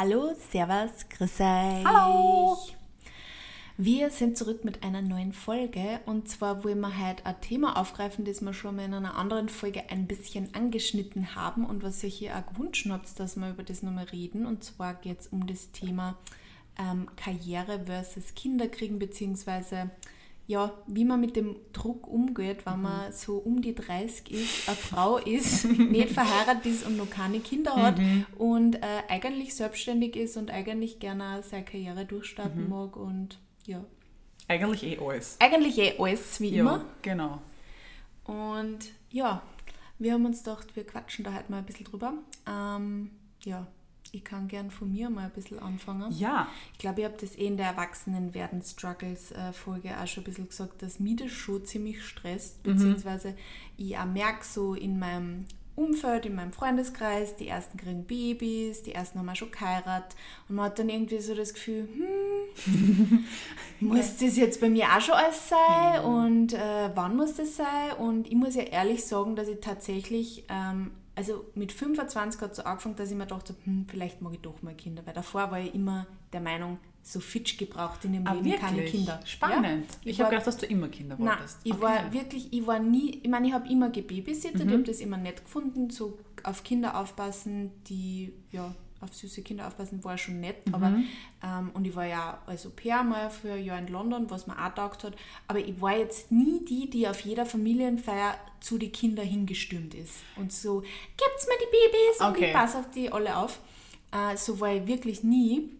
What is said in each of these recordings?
Hallo, Servus, grüß euch. Hallo. Wir sind zurück mit einer neuen Folge und zwar wollen wir heute ein Thema aufgreifen, das wir schon mal in einer anderen Folge ein bisschen angeschnitten haben und was ihr hier auch gewünscht habt, dass wir über das nochmal reden. Und zwar geht es um das Thema ähm, Karriere versus Kinderkriegen, beziehungsweise ja, wie man mit dem Druck umgeht, wenn man so um die 30 ist, eine Frau ist, nicht verheiratet ist und noch keine Kinder hat und äh, eigentlich selbstständig ist und eigentlich gerne seine Karriere durchstarten mag und ja, Eigentlich eh alles. eigentlich eh alles wie immer. Ja, genau. Und ja, wir haben uns gedacht, wir quatschen da halt mal ein bisschen drüber. Ähm, ja, ich kann gern von mir mal ein bisschen anfangen. Ja, Ich glaube, ich habe das eh in der Erwachsenenwerden-Struggles-Folge auch schon ein bisschen gesagt, dass mich das schon ziemlich stresst, beziehungsweise ich auch merke so in meinem Umfeld, in meinem Freundeskreis, die ersten kriegen Babys, die ersten haben auch schon geheiratet und man hat dann irgendwie so das Gefühl, hm, muss das jetzt bei mir auch schon alles sein und äh, wann muss das sein? Und ich muss ja ehrlich sagen, dass ich tatsächlich, ähm, also mit 25 hat es so angefangen, dass ich mir dachte, hm, vielleicht mag ich doch mal Kinder, weil davor war ich immer der Meinung, so Fitch gebraucht in ihrem ah, Leben wirklich? keine Kinder. Spannend. Ja? Ich habe gedacht, dass du immer Kinder Nein, wolltest. ich Okay. war wirklich, ich war nie, ich meine, ich habe immer gebabysittet, Mhm. ich habe das immer nett gefunden, so auf Kinder aufpassen, die, ja, auf süße Kinder aufpassen, war schon nett, Mhm. aber, ähm, und ich war ja als Au pair mal für ein Jahr in London, was mir auch taugt hat, aber ich war jetzt nie die, die auf jeder Familienfeier zu den Kindern hingestürmt ist und so, gibt's mir die Babys und Okay. ich passe auf die alle auf. Äh, so war ich wirklich nie.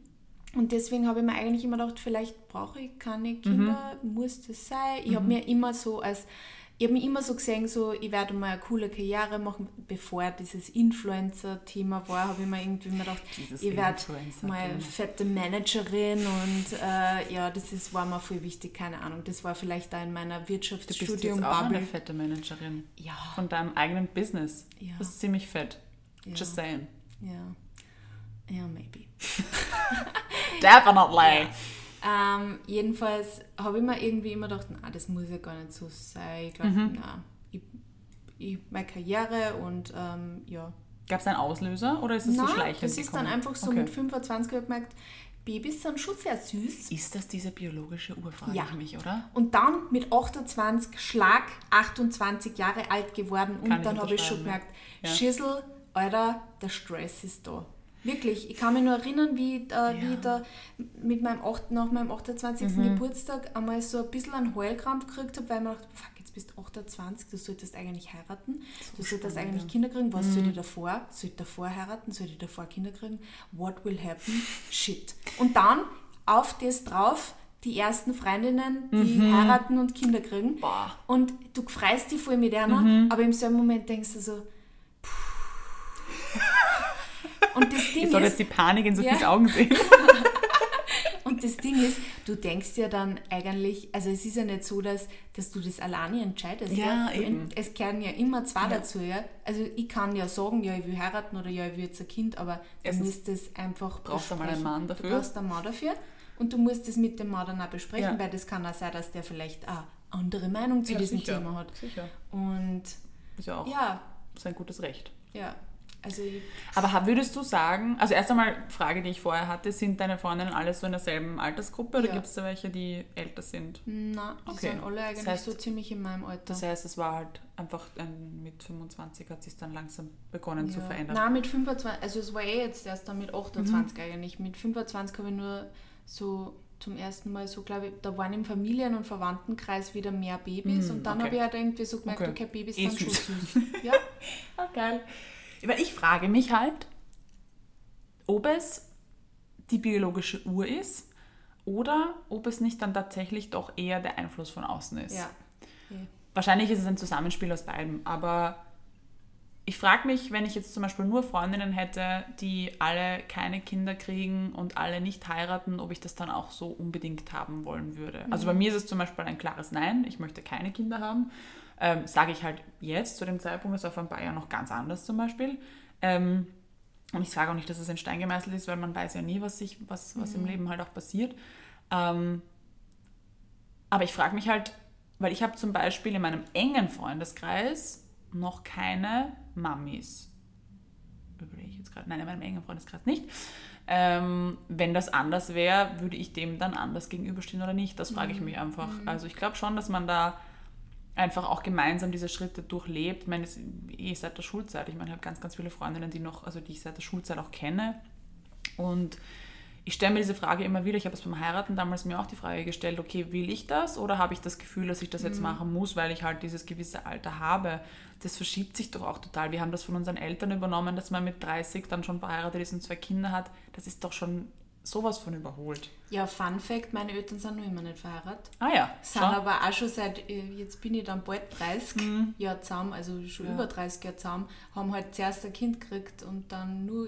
Und deswegen habe ich mir eigentlich immer gedacht, vielleicht brauche ich keine Kinder, muss das sein. Ich habe mir immer so als, ich habe mich immer so gesehen, so ich werde mal eine coole Karriere machen, bevor dieses Influencer-Thema war, habe ich mir irgendwie immer gedacht, Dieses ich werde mal fette Managerin und äh, ja, das ist, war mir voll wichtig, keine Ahnung. Das war vielleicht da in meiner Du bist jetzt auch Wirtschaftsstudium-Bubble. eine fette Managerin. Ja. Von deinem eigenen Business. Ja. Das ist ziemlich fett. Ja. Just saying. Ja. Ja, maybe. Definitely. Ähm, jedenfalls habe ich mir irgendwie immer gedacht, na, das muss ja gar nicht so sein. Ich glaube, Mhm. na, ich, ich, meine Karriere und ähm, ja. Gab es einen Auslöser oder ist es so schleichend das ist dann einfach so Okay. mit 25 habe ich gemerkt, Babys sind schon sehr süß. Ist das diese biologische Uhr, frage Ja. ich mich, oder? Und dann mit 28, Schlag 28 Jahre alt geworden und Kann dann habe ich schon gemerkt, ja. Schissel, Alter, der Stress ist da. Wirklich, ich kann mich nur erinnern, wie, äh, wie ich da mit meinem 8, nach meinem 28. Mhm. Geburtstag einmal so ein bisschen einen Heulkrampf gekriegt habe, weil ich mir dachte, fuck, jetzt bist du 28, du solltest eigentlich heiraten, du solltest spannend, eigentlich ja. Kinder kriegen, was soll Mhm. ich davor? Soll ich davor heiraten? Soll ich davor Kinder kriegen? What will happen? Shit. Und dann auf das drauf die ersten Freundinnen, die heiraten und Kinder kriegen. Mhm. Boah. Mhm. Und du freust dich voll mit einer, aber im selben Moment denkst du so, puh. Und das Ding Ich soll ist, jetzt die Panik in Sophies Ja. Augen sehen. und das Ding ist, du denkst ja dann eigentlich, also es ist ja nicht so, dass, dass du das alleine entscheidest. Ja, Du eben. Es kehren ja immer zwei dazu, ja. Also ich kann ja sagen, ja, ich will heiraten oder ja, ich will jetzt ein Kind, aber du musst das einfach brauchst du mal einen. Mann dafür. Du brauchst einen Mann dafür und du musst das mit dem Mann dann auch besprechen, Ja. weil das kann auch sein, dass der vielleicht eine andere Meinung zu Ja, diesem sicher. Thema hat. Sicher. Und Ist ja auch ja, sein gutes Recht. ja, also ich, Aber würdest du sagen, also erst einmal Frage, die ich vorher hatte, sind deine Freundinnen alle so in derselben Altersgruppe oder Ja. gibt es da welche, die älter sind? na, die Okay. sind alle eigentlich Das heißt- so ziemlich in meinem Alter. Das heißt, es war halt einfach ein, mit 25 hat sich dann langsam begonnen zu Ja. verändern. Nein, mit 25, also es war eh jetzt erst dann mit 28 Mhm. eigentlich. Mit 25 habe ich nur so zum ersten Mal so, glaube ich, da waren im Familien- und Verwandtenkreis wieder mehr Babys Mhm, und dann okay. habe ich halt irgendwie so gemerkt, Okay. okay, Babys Eh sind schon süß. süß. ja? Ah, geil. Weil ich frage mich halt, ob es die biologische Uhr ist oder ob es nicht dann tatsächlich doch eher der Einfluss von außen ist. ja. Okay. Wahrscheinlich ist es ein Zusammenspiel aus beidem, aber ich frage mich, wenn ich jetzt zum Beispiel nur Freundinnen hätte, die alle keine Kinder kriegen und alle nicht heiraten, ob ich das dann auch so unbedingt haben wollen würde. Also bei mir ist es zum Beispiel ein klares Nein, ich möchte keine Kinder haben. Ähm, Sage ich halt jetzt, zu dem Zeitpunkt ist es vor ein paar Jahren noch ganz anders zum Beispiel. Ähm, und ich sage auch nicht, dass es in Stein gemeißelt ist, weil man weiß ja nie, was, sich, was, was im Leben halt auch passiert. Ähm, aber ich frage mich halt, weil ich habe zum Beispiel in meinem engen Freundeskreis noch keine Mamis. Überlege ich jetzt gerade. Nein, in meinem engen Freundeskreis nicht. Ähm, wenn das anders wäre, würde ich dem dann anders gegenüberstehen oder nicht? Das frage ich mich einfach. Also ich glaube schon, dass man da einfach auch gemeinsam diese Schritte durchlebt. Ich meine, eh seit der Schulzeit. Ich meine, ich habe ganz, ganz viele Freundinnen, die noch, also die ich seit der Schulzeit auch kenne. Und ich stelle mir diese Frage immer wieder. Ich habe es beim Heiraten damals mir auch die Frage gestellt, okay, will ich das oder habe ich das Gefühl, dass ich das jetzt machen muss, weil ich halt dieses gewisse Alter habe? Das verschiebt sich doch auch total. Wir haben das von unseren Eltern übernommen, dass man mit 30 dann schon verheiratet ist und zwei Kinder hat. Das ist doch schon sowas von überholt. Ja, Fun Fact, meine Eltern sind noch immer nicht verheiratet. Ah ja, Sind schau. aber auch schon seit, äh, jetzt bin ich dann bald 30 Jahre zusammen, also schon Mhm. Ja. über 30 Jahre zusammen, haben halt zuerst ein Kind gekriegt und dann nur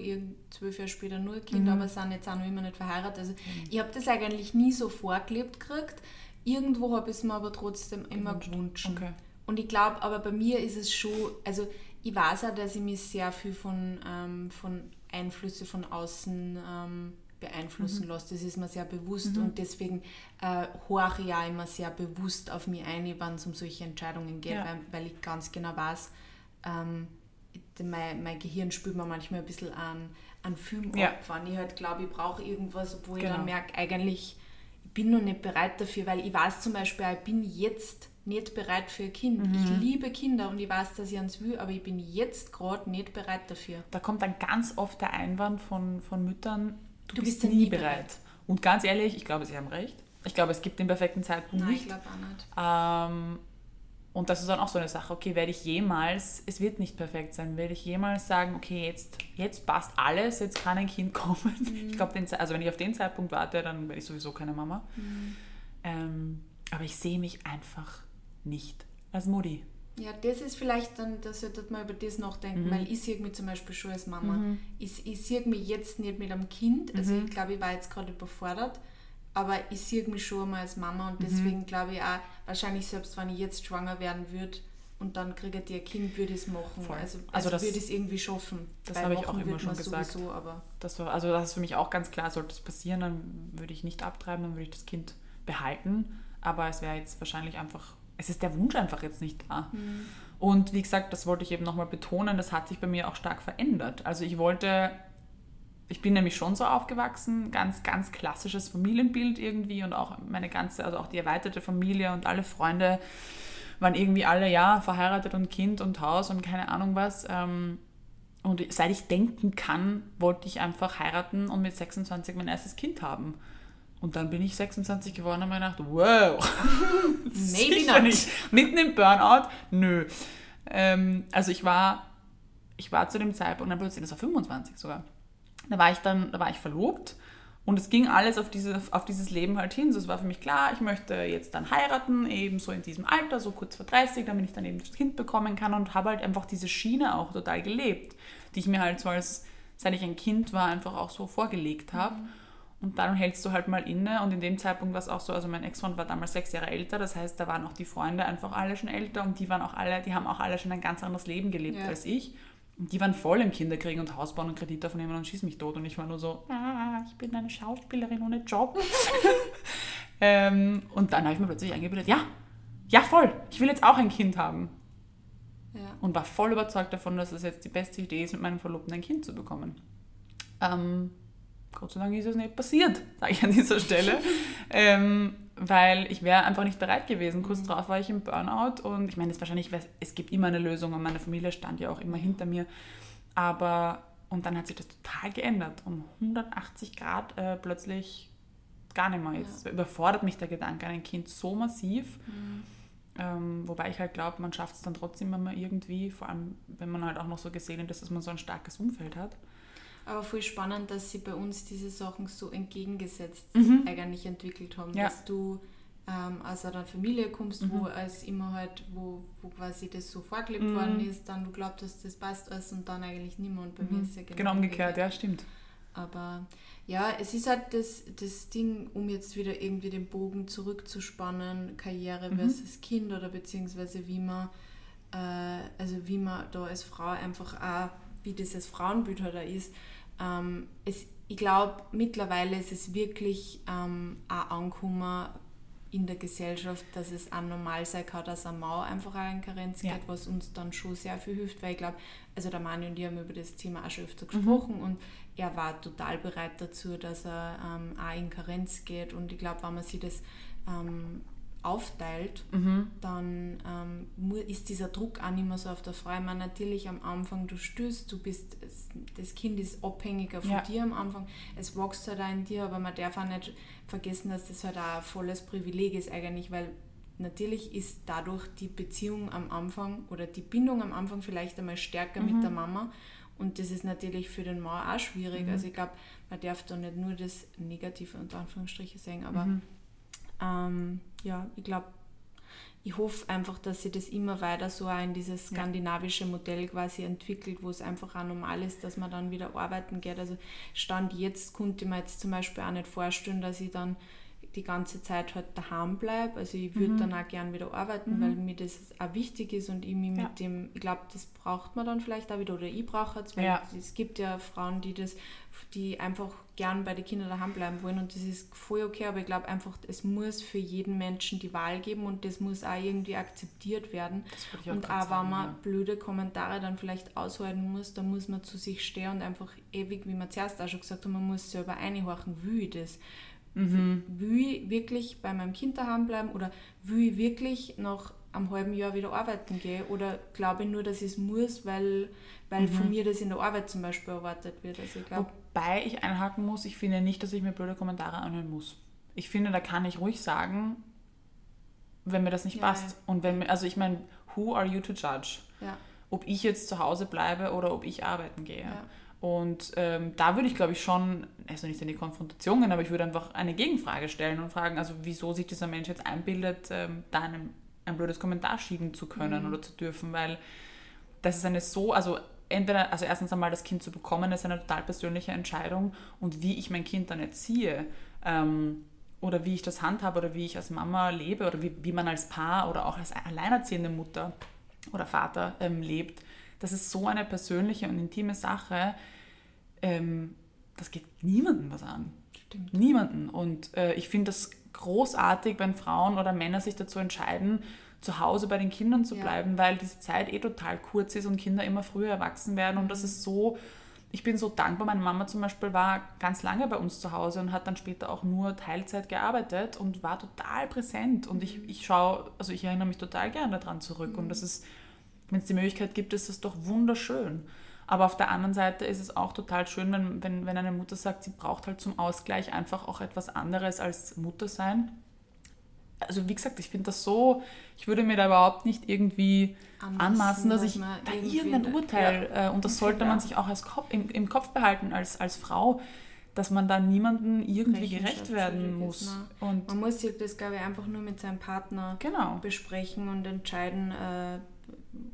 zwölf Jahre später nur ein Mhm. Kind, aber sind jetzt auch noch immer nicht verheiratet. Also ich habe das eigentlich nie so vorgelebt gekriegt. Irgendwo habe ich es mir aber trotzdem immer gewünscht. Okay. Und ich glaube, aber bei mir ist es schon, also ich weiß auch, dass ich mich sehr viel von, ähm, von Einflüsse von außen ähm, beeinflussen lasse. Das ist mir sehr bewusst und deswegen äh, horche ich auch immer sehr bewusst auf mich ein, wenn es um solche Entscheidungen geht, Ja. weil, weil ich ganz genau weiß, ähm, mein, mein Gehirn spürt mir manchmal ein bisschen an, an Film Ja. ab, wenn ich halt glaube, ich brauche irgendwas, obwohl ich Genau. dann merke, eigentlich, ich bin noch nicht bereit dafür, weil ich weiß zum Beispiel, ich bin jetzt nicht bereit für ein Kind. Mhm. Ich liebe Kinder und ich weiß, dass ich eins will, aber ich bin jetzt gerade nicht bereit dafür. Da kommt dann ganz oft der Einwand von, von Müttern, du, Du bist, bist nie bereit. bereit. Und ganz ehrlich, ich glaube, sie haben recht. Ich glaube, es gibt den perfekten Zeitpunkt Nein, ich nicht. glaube auch nicht. Ähm, und das ist dann auch so eine Sache, okay, werde ich jemals, es wird nicht perfekt sein, werde ich jemals sagen, okay, jetzt, jetzt passt alles, jetzt kann ein Kind kommen. Ich glaube, also wenn ich auf den Zeitpunkt warte, dann werde ich sowieso keine Mama. Ähm, aber ich sehe mich einfach nicht als Mutti. Ja, das ist vielleicht dann, da sollte man über das nachdenken, Mhm. weil ich sehe mich zum Beispiel schon als Mama. Ich, ich sehe mich jetzt nicht mit einem Kind, also Mhm. ich glaube, ich war jetzt gerade überfordert, aber ich sehe mich schon einmal als Mama Mhm. und deswegen glaube ich auch, wahrscheinlich selbst wenn ich jetzt schwanger werden würde und dann kriege ich ein Kind, würde ich es machen. Voll. Also, Also also das- würde ich es irgendwie schaffen. das habe ich auch immer schon gesagt. Sowieso, aber Das war, also das ist für mich auch ganz klar, sollte es passieren, dann würde ich nicht abtreiben, dann würde ich das Kind behalten. Aber es wäre jetzt wahrscheinlich einfach, es ist der Wunsch einfach jetzt nicht da. Und wie gesagt, das wollte ich eben nochmal betonen, das hat sich bei mir auch stark verändert. Also ich wollte, ich bin nämlich schon so aufgewachsen, ganz, ganz klassisches Familienbild irgendwie und auch meine ganze, also auch die erweiterte Familie und alle Freunde waren irgendwie alle, ja, verheiratet und Kind und Haus und keine Ahnung was. Ähm, und seit ich denken kann, wollte ich einfach heiraten und mit 26 mein erstes Kind haben. Und dann bin ich 26 geworden und habe mir gedacht, wow, maybe not. nicht. Mitten im Burnout? Nö. Ähm, also ich war, ich war zu dem Zeitpunkt, dann plötzlich, das war 25 sogar, da war ich dann, da war ich verlobt und es ging alles auf, diese, auf dieses Leben halt hin. So, es war für mich klar, ich möchte jetzt dann heiraten, eben so in diesem Alter, so kurz vor 30, damit ich dann eben das Kind bekommen kann und habe halt einfach diese Schiene auch total gelebt, die ich mir halt so als, seit ich ein Kind war, einfach auch so vorgelegt habe. Und dann hältst du halt mal inne und in dem Zeitpunkt war es auch so, also mein Ex-Freund war damals sechs Jahre älter, das heißt, da waren auch die Freunde einfach alle schon älter und die waren auch alle, die haben auch alle schon ein ganz anderes Leben gelebt Ja. als ich. Und die waren voll im Kinderkriegen und Haus bauen und Kredit aufnehmen und schieß mich tot. Und ich war nur so, ah, ich bin eine Schauspielerin ohne Job. ähm, und dann habe ich mir plötzlich eingebildet, ja, ja voll, ich will jetzt auch ein Kind haben. ja. Und war voll überzeugt davon, dass es jetzt die beste Idee ist, mit meinem Verlobten ein Kind zu bekommen. Ähm, Gott sei Dank ist es nicht passiert, sage ich an dieser Stelle. ähm, weil ich wäre einfach nicht bereit gewesen. Kurz darauf war ich im Burnout und ich meine, es wahrscheinlich, es gibt immer eine Lösung und meine Familie stand ja auch immer hinter mir. Aber, und dann hat sich das total geändert. Um 180 Grad äh, plötzlich gar nicht mehr. Jetzt überfordert mich der Gedanke an ein Kind so massiv. Ähm, wobei ich halt glaube, man schafft es dann trotzdem immer irgendwie, vor allem wenn man halt auch noch so gesegnet ist, dass man so ein starkes Umfeld hat. Aber voll spannend, dass sie bei uns diese Sachen so entgegengesetzt eigentlich entwickelt haben. Mhm. Ja. Mhm. Dass du ähm, aus einer Familie kommst, wo es immer halt, wo, wo quasi das so vorgelebt Mhm. worden ist, dann du glaubst, dass das passt alles und dann eigentlich. Und bei mir ist es ja genau, Genau umgekehrt, umgekehrt. ja, stimmt. Aber ja, es ist halt das, das Ding, um jetzt wieder irgendwie den Bogen zurückzuspannen, Karriere Mhm. versus Kind oder beziehungsweise wie man, äh, also wie man da als Frau einfach auch, wie dieses Frauenbild halt auch ist. Ähm, es, ich glaube, mittlerweile ist es wirklich ähm, auch angekommen in der Gesellschaft, dass es auch normal sein kann, dass eine Mau einfach auch in Karenz Ja. geht, was uns dann schon sehr viel hilft, weil ich glaube, also der Mani und ich haben über das Thema auch schon öfter Mhm. gesprochen und er war total bereit dazu, dass er ähm, auch in Karenz geht. Und ich glaube, wenn man sich das ähm, aufteilt, mhm. dann ähm, ist dieser Druck auch nicht mehr so auf der Frau. Ich meine, natürlich am Anfang, du stößt, du bist, das Kind ist abhängiger von ja. dir am Anfang, es wächst halt auch in dir, aber man darf auch nicht vergessen, dass das halt auch ein volles Privileg ist eigentlich, weil natürlich ist dadurch die Beziehung am Anfang oder die Bindung am Anfang vielleicht einmal stärker mhm. mit der Mama und das ist natürlich für den Mann auch schwierig. Mhm. Also ich glaube, man darf da nicht nur das Negative unter Anführungsstrichen sagen, aber mhm ähm, ja, ich glaube, ich hoffe einfach, dass sich das immer weiter so auch in dieses skandinavische Modell quasi entwickelt, wo es einfach auch normal ist, dass man dann wieder arbeiten geht. Also Stand jetzt konnte ich mir jetzt zum Beispiel auch nicht vorstellen, dass ich dann die ganze Zeit halt daheim bleibe. Also ich würde mhm. dann auch gern wieder arbeiten, mhm. weil mir das auch wichtig ist und ich mich ja. mit dem, ich glaube, das braucht man dann vielleicht auch wieder oder ich brauche es, weil ja. es gibt ja Frauen, die das, die einfach gern bei den Kindern daheim bleiben wollen und das ist voll okay, aber ich glaube einfach, es muss für jeden Menschen die Wahl geben und das muss auch irgendwie akzeptiert werden. Auch und auch wenn man ja. blöde Kommentare dann vielleicht aushalten muss, dann muss man zu sich stehen und einfach ewig, wie man zuerst auch schon gesagt hat, man muss selber einhorchen, wie das Mhm. Will ich wirklich bei meinem Kind daheim bleiben oder will ich wirklich nach einem halben Jahr wieder arbeiten gehen oder glaube ich nur, dass ich es muss, weil, weil mhm. von mir das in der Arbeit zum Beispiel erwartet wird. Also ich glaub, Wobei ich einhaken muss, ich finde nicht, dass ich mir blöde Kommentare anhören muss. Ich finde, da kann ich ruhig sagen, wenn mir das nicht ja, passt. Ja. Und wenn mir, also ich meine, who are you to judge? Ja. Ob ich jetzt zu Hause bleibe oder ob ich arbeiten gehe. Und ähm, da würde ich, glaube ich, schon, also nicht in die Konfrontation gehen, aber ich würde einfach eine Gegenfrage stellen und fragen, also wieso sich dieser Mensch jetzt einbildet, ähm, da einem, ein blödes Kommentar schieben zu können mhm. oder zu dürfen, weil das ist eine so, also entweder, also erstens einmal das Kind zu bekommen, ist eine total persönliche Entscheidung und wie ich mein Kind dann erziehe ähm, oder wie ich das handhabe oder wie ich als Mama lebe oder wie, wie man als Paar oder auch als alleinerziehende Mutter oder Vater ähm, lebt, das ist so eine persönliche und intime Sache. Ähm, das geht niemandem was an. Stimmt. Niemanden. Und äh, ich finde das großartig, wenn Frauen oder Männer sich dazu entscheiden, zu Hause bei den Kindern zu bleiben, ja. weil diese Zeit eh total kurz ist und Kinder immer früher erwachsen werden. Und das ist so, ich bin so dankbar. Meine Mama zum Beispiel war ganz lange bei uns zu Hause und hat dann später auch nur Teilzeit gearbeitet und war total präsent. Und ich, ich schaue, also ich erinnere mich total gerne daran zurück. Mhm. Und das ist wenn es die Möglichkeit gibt, ist das doch wunderschön. Aber auf der anderen Seite ist es auch total schön, wenn, wenn, wenn eine Mutter sagt, sie braucht halt zum Ausgleich einfach auch etwas anderes als Mutter sein. Also wie gesagt, ich finde das so, ich würde mir da überhaupt nicht irgendwie anmaßen, anmaßen dass, dass ich da irgendein Urteil, ja, äh, und das sollte man sich auch als Kopf, im, im Kopf behalten als, als Frau, dass man da niemandem irgendwie gerecht werden muss. Ist, und man muss sich das, glaube ich, einfach nur mit seinem Partner genau. besprechen und entscheiden, äh,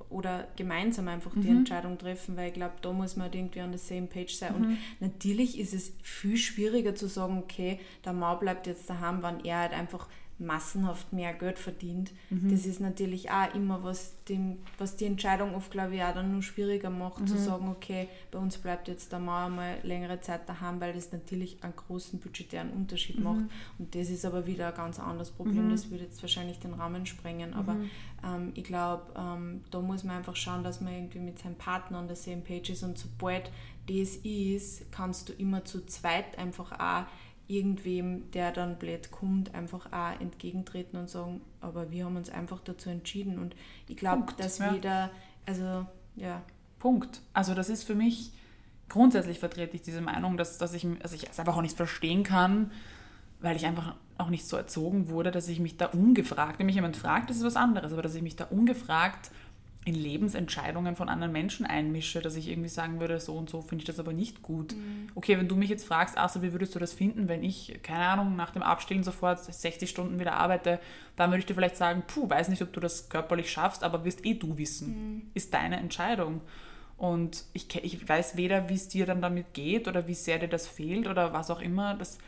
oder gemeinsam einfach die mhm. Entscheidung treffen, weil ich glaube, da muss man irgendwie an der same page sein. Mhm. Und natürlich ist es viel schwieriger zu sagen, okay, der Mann bleibt jetzt daheim, wenn er halt einfach massenhaft mehr Geld verdient. Mhm. Das ist natürlich auch immer was, dem, was die Entscheidung oft, glaube ich, auch dann nur schwieriger macht, mhm. zu sagen, okay, bei uns bleibt jetzt der Mann mal längere Zeit daheim, weil das natürlich einen großen budgetären Unterschied mhm. macht. Und das ist aber wieder ein ganz anderes Problem. Mhm. Das würde jetzt wahrscheinlich den Rahmen sprengen. Aber mhm. ähm, ich glaube, ähm, da muss man einfach schauen, dass man irgendwie mit seinem Partner an der same page ist. Und sobald das ist, kannst du immer zu zweit einfach auch irgendwem, der dann blöd kommt, einfach auch entgegentreten und sagen, aber wir haben uns einfach dazu entschieden. Und ich glaube, dass ja. jeder, also ja. Punkt. Also das ist für mich, grundsätzlich vertrete ich diese Meinung, dass, dass ich, also ich es einfach auch nicht verstehen kann, weil ich einfach auch nicht so erzogen wurde, dass ich mich da ungefragt, wenn mich jemand fragt, das ist was anderes, aber dass ich mich da ungefragt in Lebensentscheidungen von anderen Menschen einmische, dass ich irgendwie sagen würde, so und so finde ich das aber nicht gut. Mhm. Okay, wenn du mich jetzt fragst, also wie würdest du das finden, wenn ich, keine Ahnung, nach dem Abstillen sofort 60 Stunden wieder arbeite, dann würde ich dir vielleicht sagen, puh, weiß nicht, ob du das körperlich schaffst, aber wirst eh du wissen. Mhm. Ist deine Entscheidung. Und ich, ich weiß weder, wie es dir dann damit geht oder wie sehr dir das fehlt oder was auch immer. Das,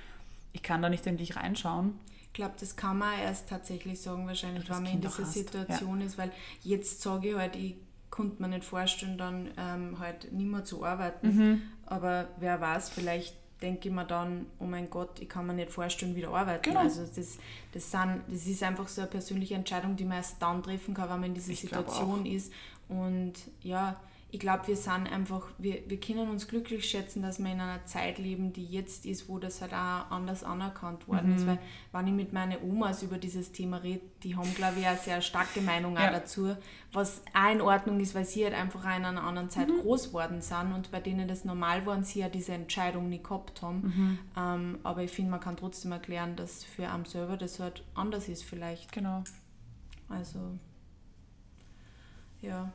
ich kann da nicht in dich reinschauen. Ich glaube, das kann man erst tatsächlich sagen, wahrscheinlich, wenn man in dieser Situation ja. ist, weil jetzt sage ich halt, ich konnte mir nicht vorstellen, dann ähm, halt nicht mehr zu arbeiten. Mhm. Aber wer weiß, vielleicht denke ich mir dann, oh mein Gott, ich kann mir nicht vorstellen, wieder arbeiten. Genau. Also das, das, sind, das ist einfach so eine persönliche Entscheidung, die man erst dann treffen kann, wenn man in dieser ich Situation ist. Und ja, ich glaube, wir sind einfach, wir, wir können uns glücklich schätzen, dass wir in einer Zeit leben, die jetzt ist, wo das halt auch anders anerkannt worden mhm. ist. Weil, wenn ich mit meinen Omas über dieses Thema rede, die haben, glaube ich, eine sehr starke Meinung ja. auch dazu, was auch in Ordnung ist, weil sie halt einfach auch in einer anderen Zeit mhm. groß worden sind und bei denen das normal war und sie ja diese Entscheidung nie gehabt haben. Mhm. Ähm, aber ich finde, man kann trotzdem erklären, dass für einen selber das halt anders ist, vielleicht. Genau. Also, ja.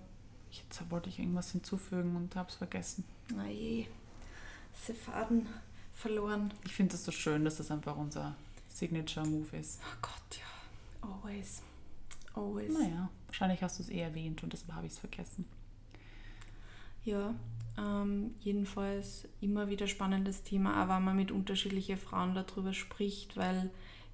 Jetzt wollte ich irgendwas hinzufügen und habe es vergessen. Na je, ist Faden verloren. Ich finde es so schön, dass das einfach unser Signature-Move ist. Oh Gott, ja. Always. Always. Naja, wahrscheinlich hast du es eh erwähnt und deshalb habe ich es vergessen. Ja, ähm, jedenfalls immer wieder spannendes Thema, auch wenn man mit unterschiedlichen Frauen darüber spricht, weil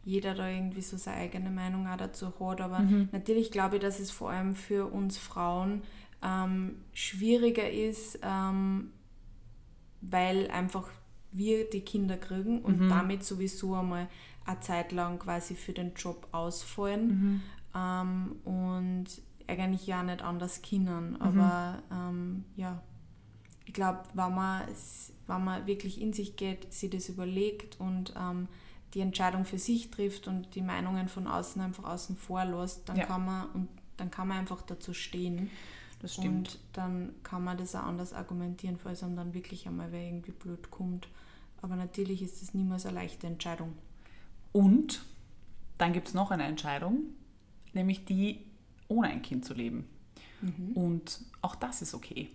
jeder da irgendwie so seine eigene Meinung auch dazu hat. Aber mhm. natürlich glaube ich, dass es vor allem für uns Frauen ähm, schwieriger ist, ähm, weil einfach wir die Kinder kriegen und mhm. damit sowieso einmal eine Zeit lang quasi für den Job ausfallen mhm. ähm, und eigentlich ja nicht anders können. Mhm. Aber ähm, ja, ich glaube, wenn man, wenn man wirklich in sich geht, sich das überlegt und ähm, die Entscheidung für sich trifft und die Meinungen von außen einfach außen vor lässt, dann ja. kann man und dann kann man einfach dazu stehen. Das stimmt. Und dann kann man das auch anders argumentieren, falls einem dann wirklich einmal wer irgendwie blöd kommt. Aber natürlich ist es niemals eine leichte Entscheidung. Und dann gibt es noch eine Entscheidung, nämlich die, ohne ein Kind zu leben. Mhm. Und auch das ist okay.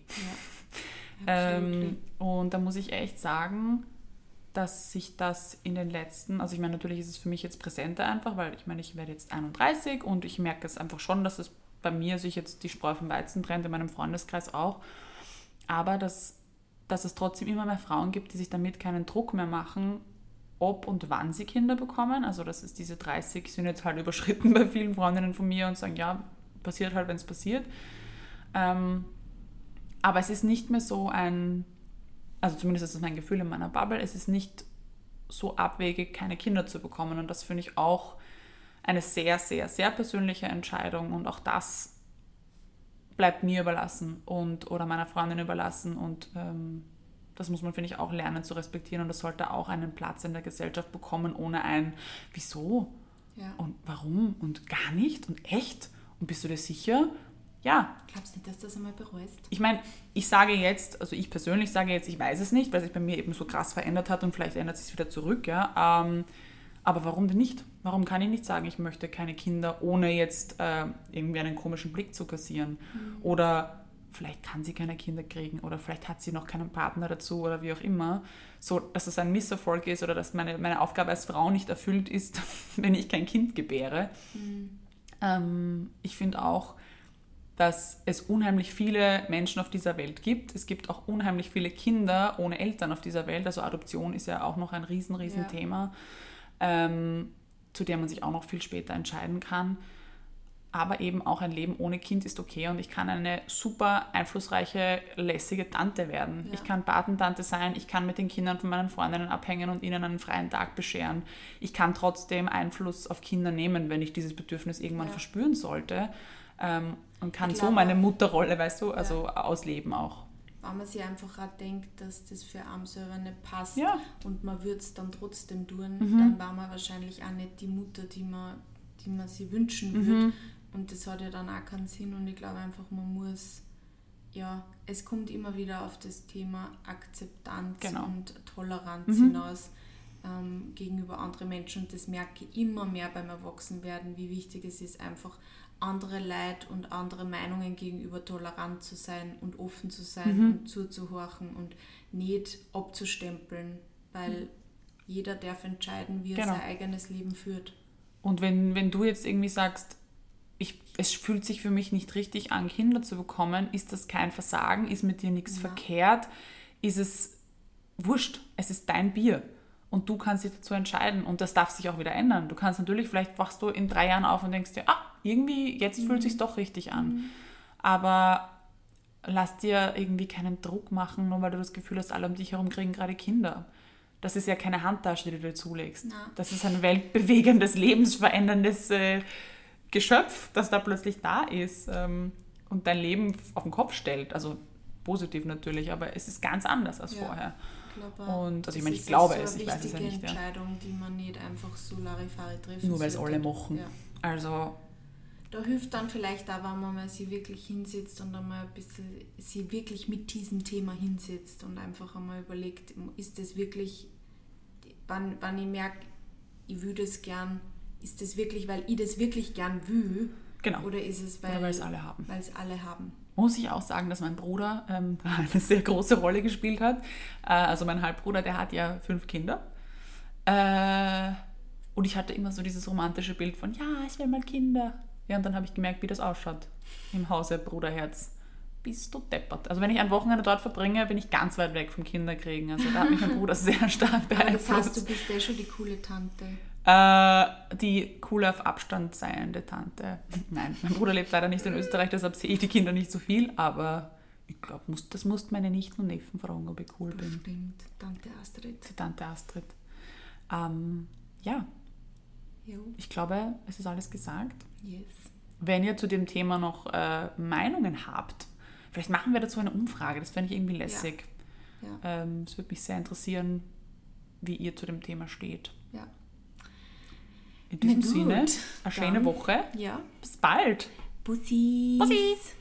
Ja, ähm, und da muss ich echt sagen, dass sich das in den letzten, also ich meine, natürlich ist es für mich jetzt präsenter einfach, weil ich meine, ich werde jetzt 31 und ich merke es einfach schon, dass es bei mir sich jetzt die Spreu vom Weizen trennt, in meinem Freundeskreis auch. Aber dass, dass es trotzdem immer mehr Frauen gibt, die sich damit keinen Druck mehr machen, ob und wann sie Kinder bekommen. Also das ist diese 30 sind jetzt halt überschritten bei vielen Freundinnen von mir und sagen, ja, passiert halt, wenn es passiert. Ähm, aber es ist nicht mehr so ein also zumindest ist das mein Gefühl in meiner Bubble, es ist nicht so abwegig, keine Kinder zu bekommen. Und das finde ich auch eine sehr, sehr, sehr persönliche Entscheidung. Und auch das bleibt mir überlassen und oder meiner Freundin überlassen. Und ähm, das muss man, finde ich, auch lernen zu respektieren. Und das sollte auch einen Platz in der Gesellschaft bekommen, ohne ein Wieso? Ja. Und warum? Und gar nicht? Und echt? Und bist du dir sicher? ja. Glaubst du nicht, dass du das einmal bereust? Ich meine, ich sage jetzt, also ich persönlich sage jetzt, ich weiß es nicht, weil sich bei mir eben so krass verändert hat und vielleicht ändert es sich wieder zurück, ja. Ähm, aber warum denn nicht? Warum kann ich nicht sagen, ich möchte keine Kinder, ohne jetzt äh, irgendwie einen komischen Blick zu kassieren? Mhm. Oder vielleicht kann sie keine Kinder kriegen oder vielleicht hat sie noch keinen Partner dazu oder wie auch immer. So, dass es ein Misserfolg ist oder dass meine, meine Aufgabe als Frau nicht erfüllt ist, wenn ich kein Kind gebäre. Mhm. Ähm, ich finde auch, dass es unheimlich viele Menschen auf dieser Welt gibt. Es gibt auch unheimlich viele Kinder ohne Eltern auf dieser Welt. Also Adoption ist ja auch noch ein riesen, riesen ja. Thema, ähm, zu dem man sich auch noch viel später entscheiden kann. Aber eben auch ein Leben ohne Kind ist okay und ich kann eine super einflussreiche, lässige Tante werden. Ja. Ich kann Patentante sein, ich kann mit den Kindern von meinen Freundinnen abhängen und ihnen einen freien Tag bescheren. Ich kann trotzdem Einfluss auf Kinder nehmen, wenn ich dieses Bedürfnis irgendwann ja. verspüren sollte ähm, und kann glaube, so meine Mutterrolle, weißt du, also ja. ausleben auch. Wenn man sich einfach auch denkt, dass das für einen selber nicht passt ja. und man würde es dann trotzdem tun, mhm. dann war man wahrscheinlich auch nicht die Mutter, die man, die man sich wünschen mhm. würde. Und das hat ja dann auch keinen Sinn und ich glaube einfach, man muss, ja, es kommt immer wieder auf das Thema Akzeptanz genau. und Toleranz mhm. hinaus ähm, gegenüber anderen Menschen und das merke ich immer mehr beim Erwachsenwerden, wie wichtig es ist, einfach andere Leid und andere Meinungen gegenüber tolerant zu sein und offen zu sein mhm. und zuzuhorchen und nicht abzustempeln, weil jeder darf entscheiden, wie er genau. sein eigenes Leben führt. Und wenn, wenn du jetzt irgendwie sagst, ich, es fühlt sich für mich nicht richtig an, Kinder zu bekommen, ist das kein Versagen? Ist mit dir nichts ja. verkehrt? Ist es wurscht? Es ist dein Bier und du kannst dich dazu entscheiden und das darf sich auch wieder ändern. Du kannst natürlich, vielleicht wachst du in drei Jahren auf und denkst dir, ah, irgendwie, jetzt mhm. fühlt es sich doch richtig an. Mhm. Aber lass dir irgendwie keinen Druck machen, nur weil du das Gefühl hast, alle um dich herum kriegen gerade Kinder. Das ist ja keine Handtasche, die du dir zulegst. Na. Das ist ein weltbewegendes, lebensveränderndes äh, Geschöpf, das da plötzlich da ist ähm, und dein Leben auf den Kopf stellt. Also positiv natürlich, aber es ist ganz anders als Ja. vorher. Glaube Und also ich das meine, ich ist glaube so es, eine ich weiß es ja wichtige nicht. Ja. Entscheidung, die man nicht einfach so Larifari trifft. Nur weil es alle machen. Ja. Also Da hilft dann vielleicht auch, wenn man mal sie wirklich hinsetzt und einmal ein bisschen sie wirklich mit diesem Thema hinsetzt und einfach einmal überlegt, ist das wirklich, wann, wann ich merke, ich will das gern, ist das wirklich, weil ich das wirklich gern will? Genau. Oder ist es, weil es alle haben. Weil es alle haben. Muss ich auch sagen, dass mein Bruder ähm, da eine sehr große Rolle gespielt hat. Äh, also mein Halbbruder, der hat ja fünf Kinder. Äh, und ich hatte immer so dieses romantische Bild von, ja, ich will mal Kinder. Ja, und dann habe ich gemerkt, wie das ausschaut im Hause Bruderherz. Bist du deppert. Also wenn ich ein Wochenende dort verbringe, bin ich ganz weit weg vom Kinderkriegen. Also da hat mich mein Bruder sehr stark Aber das heißt, beeinflusst. du bist ja schon die coole Tante. Äh, die coole auf Abstand seiende Tante. Nein, mein Bruder lebt leider nicht in Österreich, deshalb sehe ich die Kinder nicht so viel, aber ich glaube, muss, das musst meine Nichten und Neffen fragen, ob ich cool bin. Stimmt, Tante Astrid. Die Tante Astrid. Ähm, ja, Jo, ich glaube, es ist alles gesagt. yes. Wenn ihr zu dem Thema noch äh, Meinungen habt, vielleicht machen wir dazu eine Umfrage, das fände ich irgendwie lässig. Ja, Ähm, Es würde mich sehr interessieren, wie ihr zu dem Thema steht. ja. In diesem Sinne, eine schöne Woche. Ja. Bis bald. Bussis. Bussis.